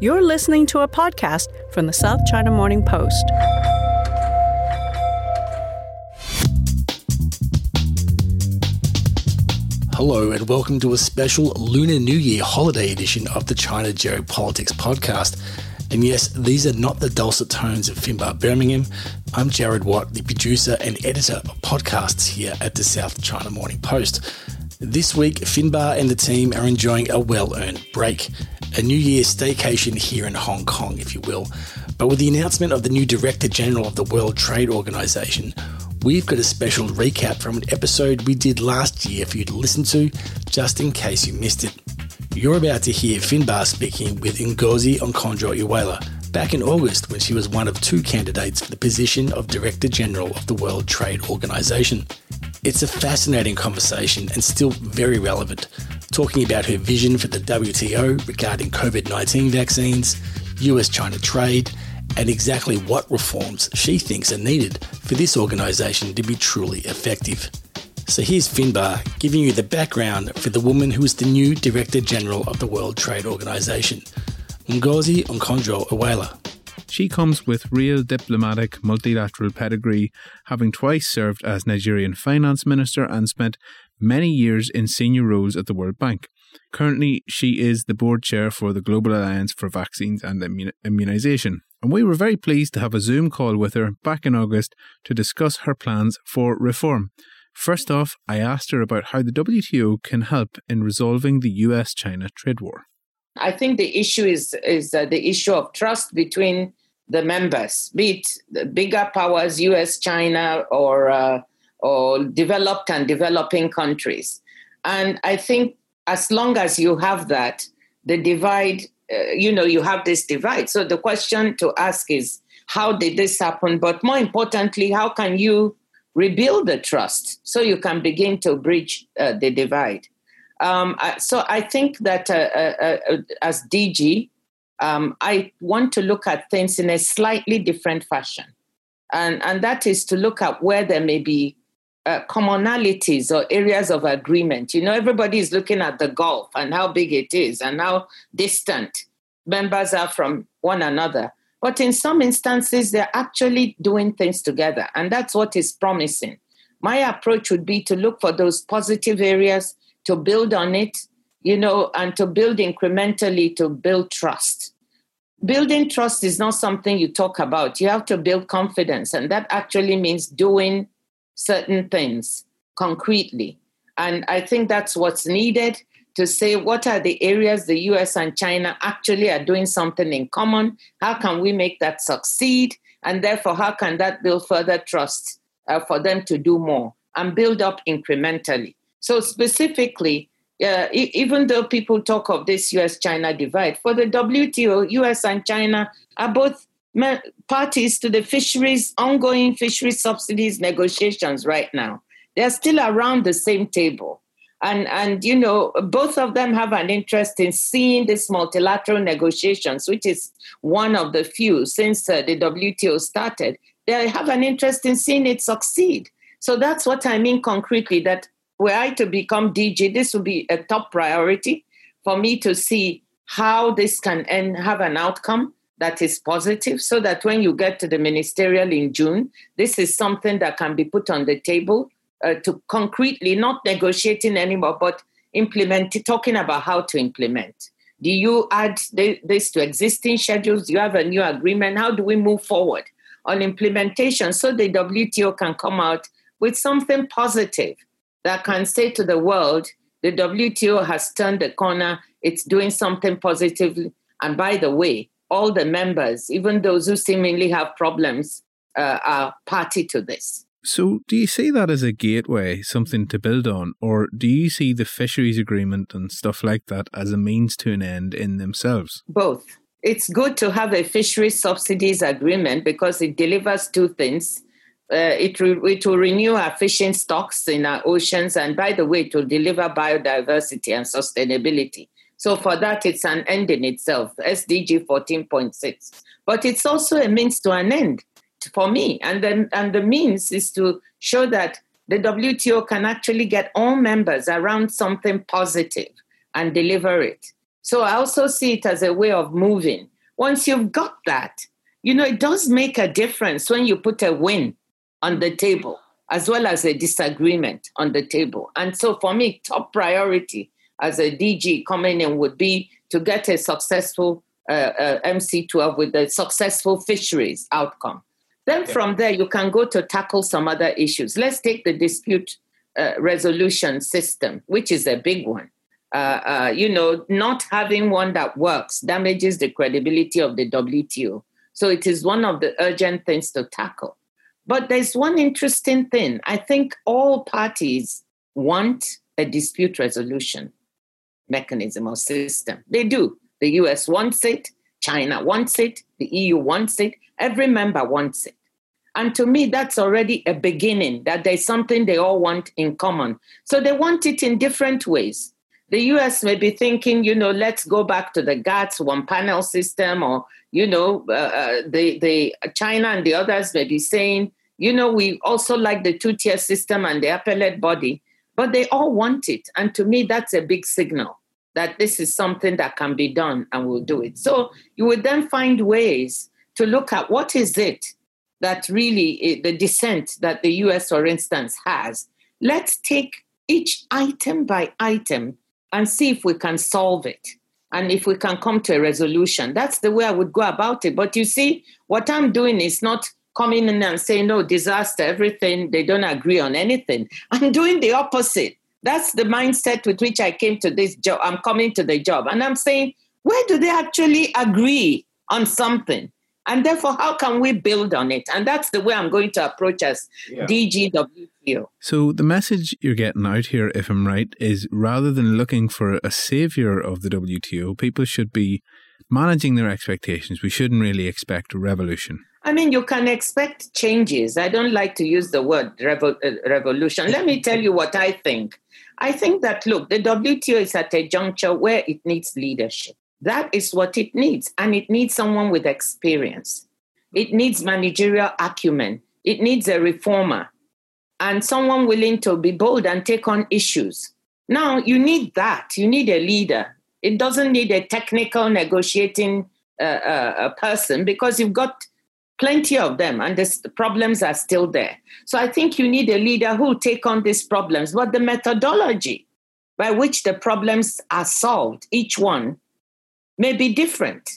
You're listening to a podcast from the South China Morning Post. Hello, and welcome to a special Lunar New Year holiday edition of the China Geopolitics podcast. And yes, these are not the dulcet tones of Finbarr Bermingham. I'm Jared Watt, the producer and editor of podcasts here at the South China Morning Post. This week, Finbarr and the team are enjoying a well earned break, a New Year's staycation here in Hong Kong, if you will. But with the announcement of the new Director General of the World Trade Organization, we've got a special recap from an episode we did last year for you to listen to, just in case you missed it. You're about to hear Finbarr speaking with Ngozi Okonjo-Iweala back in August when she was one of two candidates for the position of Director General of the World Trade Organization. It's a fascinating conversation and still very relevant, talking about her vision for the WTO regarding COVID 19 vaccines, US China trade, and exactly what reforms she thinks are needed for this organisation to be truly effective. So here's Finbarr giving you the background for the woman who is the new Director General of the World Trade Organization, Ngozi Okonjo-Iweala. She comes with real diplomatic multilateral pedigree, having twice served as Nigerian finance minister and spent many years in senior roles at the World Bank. Currently, she is the board chair for the Global Alliance for Vaccines and Immunization. And we were very pleased to have a Zoom call with her back in August to discuss her plans for reform. First off, I asked her about how the WTO can help in resolving the US China trade war. I think the issue is, is uh, the issue of trust between the members, be it the bigger powers, US, China, or, uh, or developed and developing countries. And I think as long as you have that, the divide, uh, you know, you have this divide. So the question to ask is, how did this happen? But more importantly, how can you rebuild the trust so you can begin to bridge uh, the divide. Um, so I think that uh, uh, uh as DG, um, I want to look at things in a slightly different fashion. And, and that is to look at where there may be uh, commonalities or areas of agreement. You know, everybody is looking at the Gulf and how big it is and how distant members are from one another. But in some instances, they're actually doing things together, and that's what is promising. My approach would be to look for those positive areas, to build on it, you know, and to build incrementally to build trust. Building trust is not something you talk about. You have to build confidence, and that actually means doing certain things concretely. And I think that's what's needed to say what are the areas the US and China actually are doing something in common? How can we make that succeed? And therefore, how can that build further trust uh, for them to do more and build up incrementally? So, specifically, uh, even though people talk of this US China divide, for the WTO, US and China are both parties to the fisheries, ongoing fisheries subsidies negotiations right now. They're still around the same table. And and you know both of them have an interest in seeing this multilateral negotiations which is one of the few since uh, the WTO started. They have an interest in seeing it succeed. So that's what i mean concretely that were i to become dg this would be a top priority for me to see how this can end have an outcome that is positive so that when you get to the ministerial in june this is something that can be put on the table uh, to concretely not negotiating anymore, but implementing, talking about how to implement. Do you add this to existing schedules? Do you have a new agreement? How do we move forward on implementation so the WTO can come out with something positive that can say to the world, the WTO has turned the corner, it's doing something positively. And by the way, all the members, even those who seemingly have problems, uh, are party to this. So, do you see that as a gateway, something to build on, or do you see the fisheries agreement and stuff like that as a means to an end in themselves? Both. It's good to have a fisheries subsidies agreement because it delivers two things. Uh, it, re- it will renew our fishing stocks in our oceans, and by the way, it will deliver biodiversity and sustainability. So, for that, it's an end in itself, SDG 14.6. But it's also a means to an end for me. And and the means is to show that the WTO can actually get all members around something positive and deliver it. So I also see it as a way of moving. Once you've got that, you know, it does make a difference when you put a win on the table as well as a disagreement on the table. And so for me, top priority as a DG coming in would be to get a successful uh, uh, MC12 with a successful fisheries outcome. Then yeah. from there, you can go to tackle some other issues. Let's take the dispute uh, resolution system, which is a big one. Uh, uh, you know, not having one that works damages the credibility of the WTO. So it is one of the urgent things to tackle. But there's one interesting thing. I think all parties want a dispute resolution mechanism or system. They do. The US wants it, China wants it, the EU wants it, every member wants it. And to me, that's already a beginning that there's something they all want in common. So they want it in different ways. The US may be thinking, you know, let's go back to the GATT's one panel system, or, you know, uh, uh the, the China and the others may be saying, you know, we also like the two tier system and the appellate body, but they all want it. And to me, that's a big signal that this is something that can be done and we'll do it. So you would then find ways to look at what is it that really eh, the dissent that the US, for instance, has. Let's take each item by item and see if we can solve it and if we can come to a resolution. That's the way I would go about it. But you see, what I'm doing is not coming in and say, no, disaster, everything, they don't agree on anything. I'm doing the opposite. That's the mindset with which I came to this job. I'm coming to the job. And I'm saying, where do they actually agree on something? And therefore, how can we build on it? And that's the way I'm going to approach as yeah. DGWTO. So, the message you're getting out here, if I'm right, is rather than looking for a savior of the WTO, people should be managing their expectations. We shouldn't really expect a revolution. I mean, you can expect changes. I don't like to use the word revo- uh, revolution. Let me tell you what I think. I think that, look, the WTO is at a juncture where it needs leadership. That is what it needs. And it needs someone with experience. It needs managerial acumen. It needs a reformer and someone willing to be bold and take on issues. Now, you need that. You need a leader. It doesn't need a technical negotiating uh, uh, person because you've got plenty of them and the problems are still there. So I think you need a leader who will take on these problems, but the methodology by which the problems are solved, each one, may be different.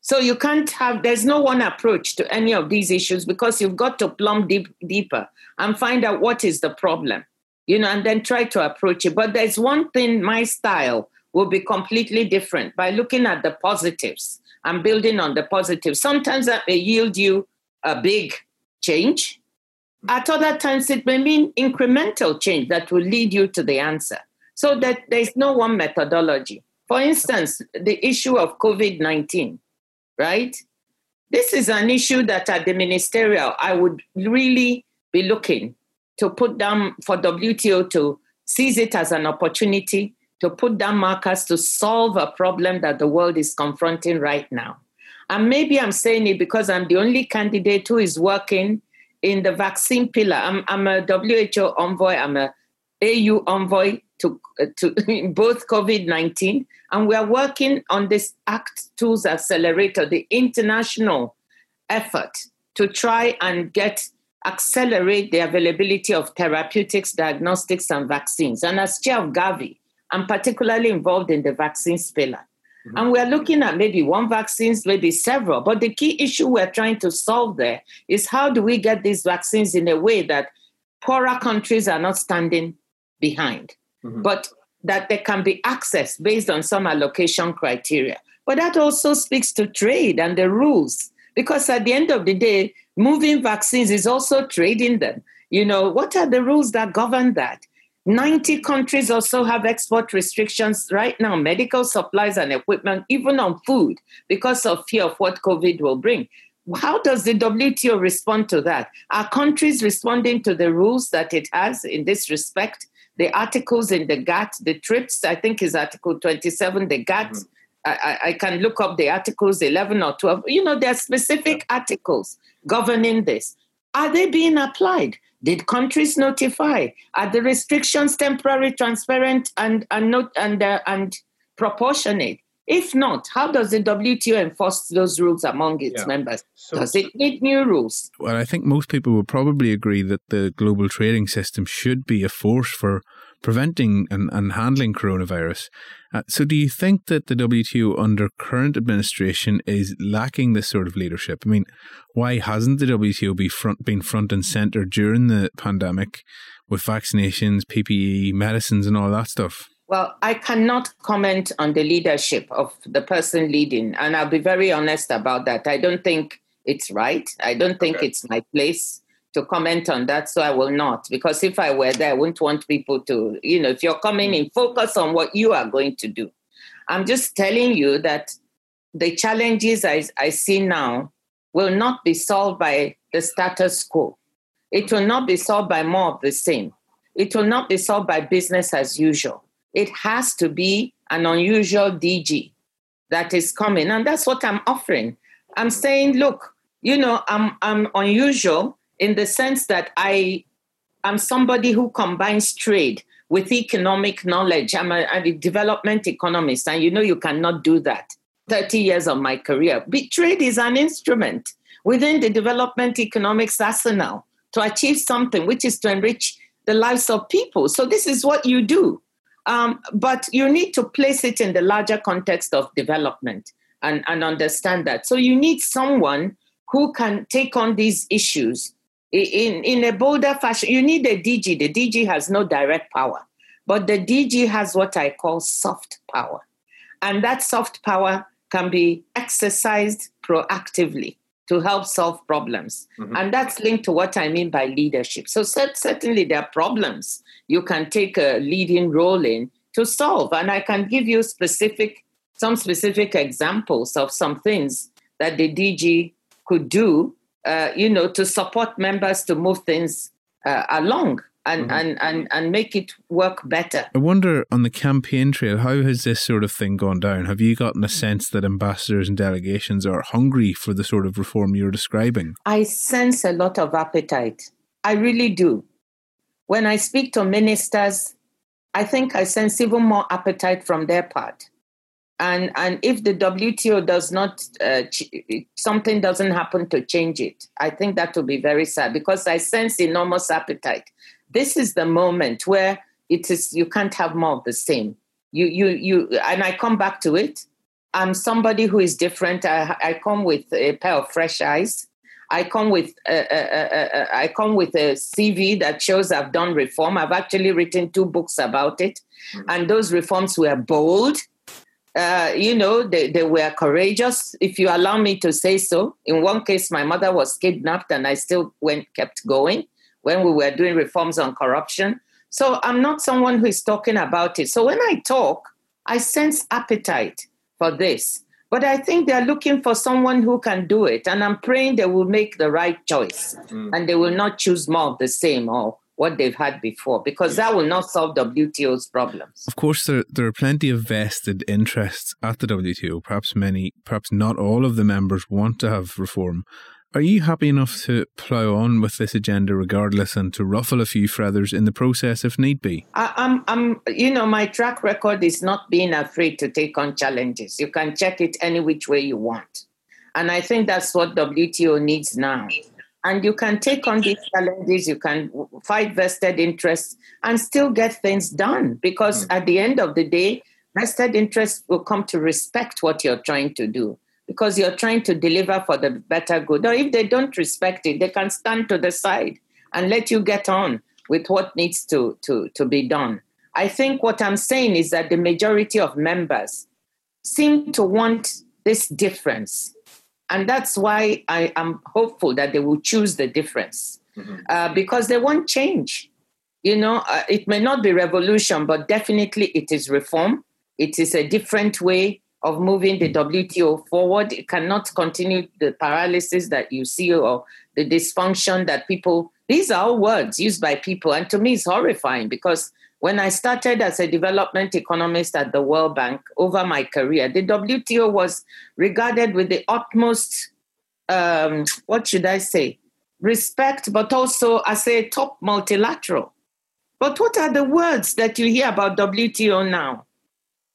So you can't have, there's no one approach to any of these issues because you've got to plumb deep, deeper and find out what is the problem, you know, and then try to approach it. But there's one thing, my style will be completely different by looking at the positives and building on the positive. Sometimes that may yield you a big change. At other times, it may mean incremental change that will lead you to the answer. So that there's no one methodology. For instance, the issue of COVID 19, right? This is an issue that at the ministerial, I would really be looking to put down for WTO to seize it as an opportunity to put down markers to solve a problem that the world is confronting right now. And maybe I'm saying it because I'm the only candidate who is working in the vaccine pillar. I'm, I'm a WHO envoy, I'm a AU envoy to, to both COVID 19. And we are working on this ACT Tools Accelerator, the international effort to try and get accelerate the availability of therapeutics, diagnostics, and vaccines. And as chair of Gavi, I'm particularly involved in the vaccine pillar. Mm-hmm. And we're looking at maybe one vaccines, maybe several. But the key issue we're trying to solve there is how do we get these vaccines in a way that poorer countries are not standing behind, mm-hmm. but that they can be accessed based on some allocation criteria. But that also speaks to trade and the rules, because at the end of the day, moving vaccines is also trading them. You know, what are the rules that govern that? 90 countries also have export restrictions right now, medical supplies and equipment, even on food, because of fear of what COVID will bring. How does the WTO respond to that? Are countries responding to the rules that it has in this respect? The articles in the GATT, the TRIPS, I think is Article 27, the GATT. Mm-hmm. I, I, can look up the articles 11 or 12. You know, there are specific articles governing this. Are they being applied? Did countries notify? Are the restrictions temporary, transparent, and and not and uh, and proportionate? If not, how does the WTO enforce those rules among its yeah. members? So, does it need new rules? Well, I think most people would probably agree that the global trading system should be a force for preventing and, and handling coronavirus. Uh, so, do you think that the WTO under current administration is lacking this sort of leadership? I mean, why hasn't the WTO be front, been front and center during the pandemic with vaccinations, PPE, medicines, and all that stuff? Well, I cannot comment on the leadership of the person leading, and I'll be very honest about that. I don't think it's right. I don't think okay. it's my place to comment on that, so I will not. Because if I were there, I wouldn't want people to, you know, if you're coming in, focus on what you are going to do. I'm just telling you that the challenges I, I see now will not be solved by the status quo. It will not be solved by more of the same. It will not be solved by business as usual it has to be an unusual DG that is coming. And that's what I'm offering. I'm saying, look, you know, I'm, I'm unusual in the sense that I am somebody who combines trade with economic knowledge. I'm a, I'm a development economist, and you know, you cannot do that. 30 years of my career. But trade is an instrument within the development economics arsenal to achieve something, which is to enrich the lives of people. So, this is what you do. Um, but you need to place it in the larger context of development and, and understand that. So you need someone who can take on these issues in, in a bolder fashion. You need a DG. The DG has no direct power, but the DG has what I call soft power. And that soft power can be exercised proactively to help solve problems. Mm-hmm. And that's linked to what I mean by leadership. So, certainly, there are problems you can take a leading role in to solve. And I can give you specific, some specific examples of some things that the DG could do, uh, you know, to support members to move things uh, along and, mm-hmm. and, and, and make it work better. I wonder on the campaign trail, how has this sort of thing gone down? Have you gotten a sense that ambassadors and delegations are hungry for the sort of reform you're describing? I sense a lot of appetite. I really do. When I speak to ministers, I think I sense even more appetite from their part. And, and if the WTO does not, uh, ch- something doesn't happen to change it, I think that will be very sad because I sense enormous appetite this is the moment where it is you can't have more of the same. You you you and I come back to it. I'm somebody who is different. I, I come with a pair of fresh eyes. I come with a, a, a, I come with a CV that shows I've done reform. I've actually written two books about it, mm-hmm. and those reforms were bold. Uh, you know, they, they were courageous, if you allow me to say so. In one case, my mother was kidnapped, and I still went kept going when we were doing reforms on corruption. So I'm not someone who is talking about it. So when I talk, I sense appetite for this. But I think they're looking for someone who can do it. And I'm praying they will make the right choice mm. and they will not choose more of the same or what they've had before, because that will not solve WTO's problems. Of course, there, there are plenty of vested interests at the WTO. Perhaps many, perhaps not all of the members want to have reform. Are you happy enough to plough on with this agenda regardless and to ruffle a few feathers in the process if need be? I, I'm, I'm, you know, my track record is not being afraid to take on challenges. You can check it any which way you want. And I think that's what WTO needs now. And you can take on these challenges, you can fight vested interests and still get things done because mm. at the end of the day, vested interests will come to respect what you're trying to do because you're trying to deliver for the better good. Or if they don't respect it, they can stand to the side and let you get on with what needs to, to, to be done. I think what I'm saying is that the majority of members seem to want this difference. And that's why I am hopeful that they will choose the difference mm-hmm. uh, because they want change. You know, uh, it may not be revolution, but definitely it is reform. It is a different way of moving the WTO forward. It cannot continue the paralysis that you see or the dysfunction that people, these are all words used by people. And to me, it's horrifying because when I started as a development economist at the World Bank over my career, the WTO was regarded with the utmost, um, what should I say, respect, but also as a top multilateral. But what are the words that you hear about WTO now?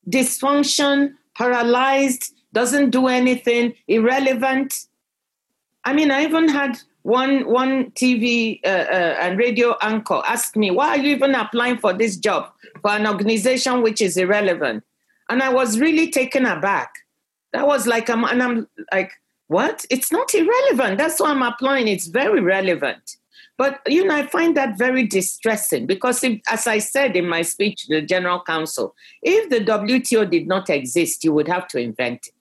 dysfunction, paralyzed, doesn't do anything, irrelevant. I mean, I even had one one TV uh, uh, and radio anchor asked me, "Why are you even applying for this job for an organization which is irrelevant?" And I was really taken aback. That was like, I'm, and I'm like, "What? It's not irrelevant. That's why I'm applying. It's very relevant." But you know, I find that very distressing because, if, as I said in my speech to the General Council, if the WTO did not exist, you would have to invent it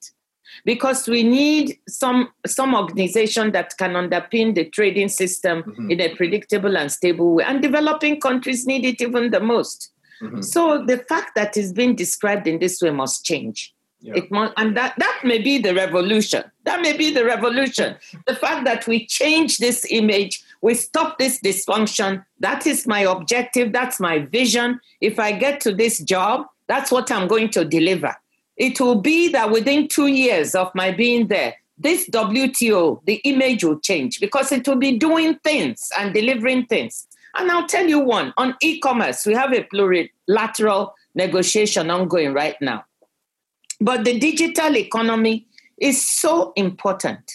because we need some some organization that can underpin the trading system mm-hmm. in a predictable and stable way. And developing countries need it even the most. Mm-hmm. so the fact that it's being described in this way must change. Yeah. it must, and that, that may be the revolution. That may be the revolution. The fact that we change this image we stop this dysfunction that is my objective that's my vision. If i get to this job that's what i'm going to deliver it will be that within two years of my being there, this WTO, the image will change because it will be doing things and delivering things. And I'll tell you one on e commerce, we have a plurilateral negotiation ongoing right now. But the digital economy is so important.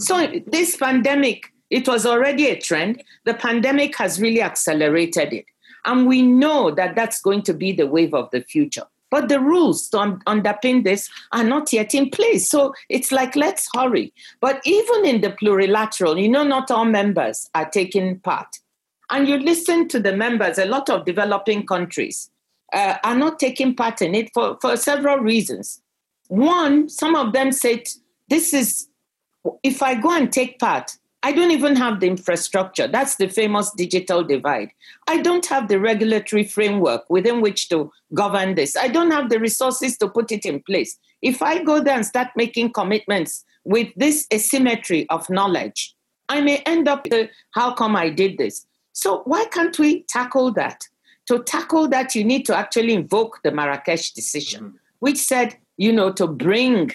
So, this pandemic, it was already a trend. The pandemic has really accelerated it. And we know that that's going to be the wave of the future. But the rules to underpin this are not yet in place. So it's like, let's hurry. But even in the plurilateral, you know, not all members are taking part. And you listen to the members, a lot of developing countries uh, are not taking part in it for, for several reasons. One, some of them said, this is, if I go and take part, I don't even have the infrastructure. That's the famous digital divide. I don't have the regulatory framework within which to govern this. I don't have the resources to put it in place. If I go there and start making commitments with this asymmetry of knowledge, I may end up with how come I did this? So why can't we tackle that? To tackle that, you need to actually invoke the Marrakesh decision, mm-hmm. which said, you know, to bring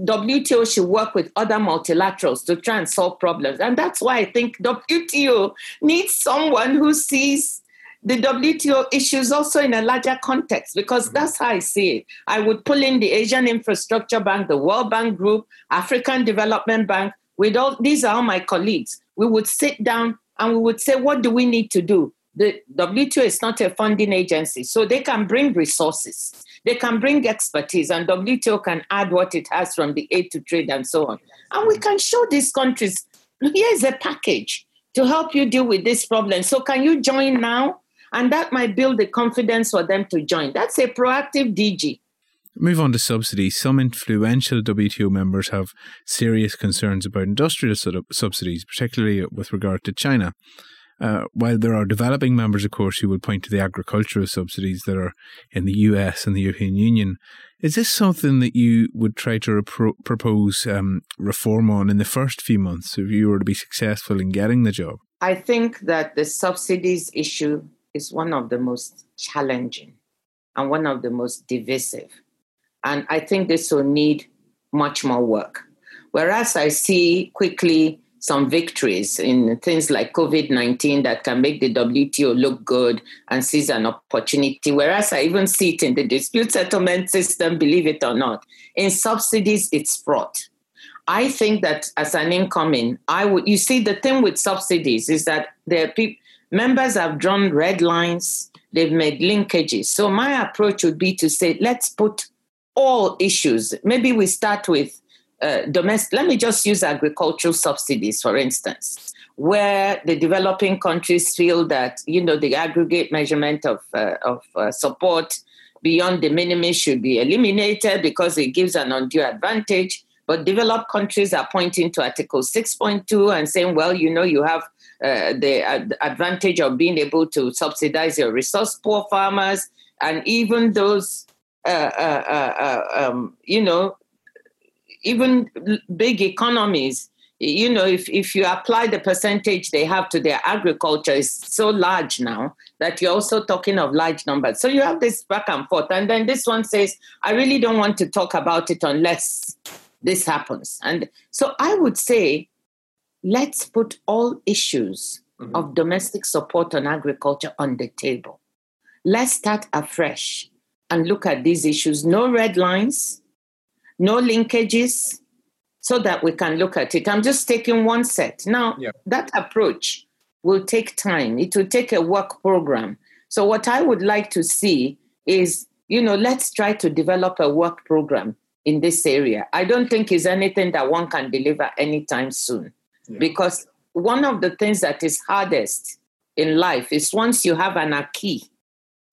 WTO should work with other multilaterals to try and solve problems. And that's why I think WTO needs someone who sees the WTO issues also in a larger context, because mm-hmm. that's how I see it. I would pull in the Asian Infrastructure Bank, the World Bank Group, African Development Bank, with all these are all my colleagues. We would sit down and we would say, what do we need to do? The WTO is not a funding agency, so they can bring resources. They can bring expertise, and WTO can add what it has from the aid to trade and so on. And we mm. can show these countries here's a package to help you deal with this problem. So, can you join now? And that might build the confidence for them to join. That's a proactive DG. Move on to subsidies. Some influential WTO members have serious concerns about industrial subsidies, particularly with regard to China. Uh, while there are developing members, of course, who would point to the agricultural subsidies that are in the US and the European Union, is this something that you would try to repro- propose um, reform on in the first few months if you were to be successful in getting the job? I think that the subsidies issue is one of the most challenging and one of the most divisive. And I think this will need much more work. Whereas I see quickly some victories in things like COVID 19 that can make the WTO look good and seize an opportunity. Whereas I even see it in the dispute settlement system, believe it or not. In subsidies, it's fraught. I think that as an incoming, I would, you see, the thing with subsidies is that there people, members have drawn red lines, they've made linkages. So my approach would be to say, let's put all issues. Maybe we start with uh, domestic, let me just use agricultural subsidies, for instance, where the developing countries feel that, you know, the aggregate measurement of, uh, of uh, support beyond the minimum should be eliminated because it gives an undue advantage. But developed countries are pointing to Article 6.2 and saying, well, you know, you have uh, the ad- advantage of being able to subsidize your resource poor farmers and even those, uh, uh, um, you know, even big economies, you know, if, if you apply the percentage they have to their agriculture is so large now that you're also talking of large numbers. So you have this back and forth. And then this one says, I really don't want to talk about it unless this happens. And so I would say, let's put all issues mm-hmm. of domestic support on agriculture on the table. Let's start afresh. and look at these issues. No red lines, no linkages, so that we can look at it. I'm just taking one set. Now, yeah. that approach will take time, it will take a work program. So, what I would like to see is, you know, let's try to develop a work program in this area. I don't think is anything that one can deliver anytime soon yeah. because one of the things that is hardest in life is once you have an acquis,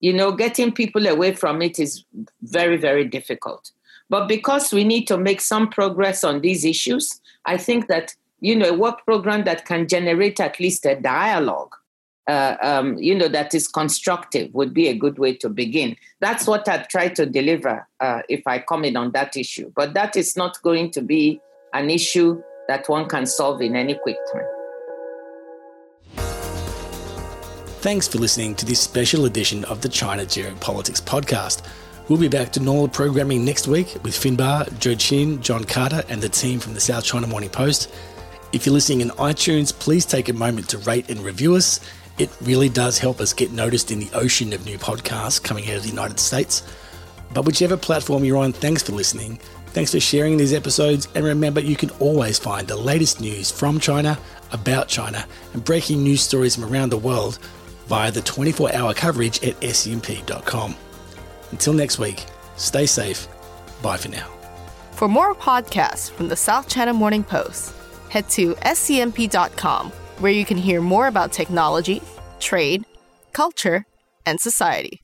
you know, getting people away from it is very, very difficult. But because we need to make some progress on these issues, I think that, you know, a work program that can generate at least a dialogue, uh, um, you know, that is constructive would be a good way to begin. That's what I've tried to deliver uh, if I comment on that issue. But that is not going to be an issue that one can solve in any quick time. Thanks for listening to this special edition of the China Geopolitics podcast. We'll be back to normal programming next week with Finbarr, Joe Chin, John Carter, and the team from the South China Morning Post. If you're listening in iTunes, please take a moment to rate and review us. It really does help us get noticed in the ocean of new podcasts coming out of the United States. But whichever platform you're on, thanks for listening. Thanks for sharing these episodes, and remember you can always find the latest news from China, about China, and breaking news stories from around the world via the 24 hour coverage at scmp.com. Until next week, stay safe. Bye for now. For more podcasts from the South China Morning Post, head to scmp.com, where you can hear more about technology, trade, culture, and society.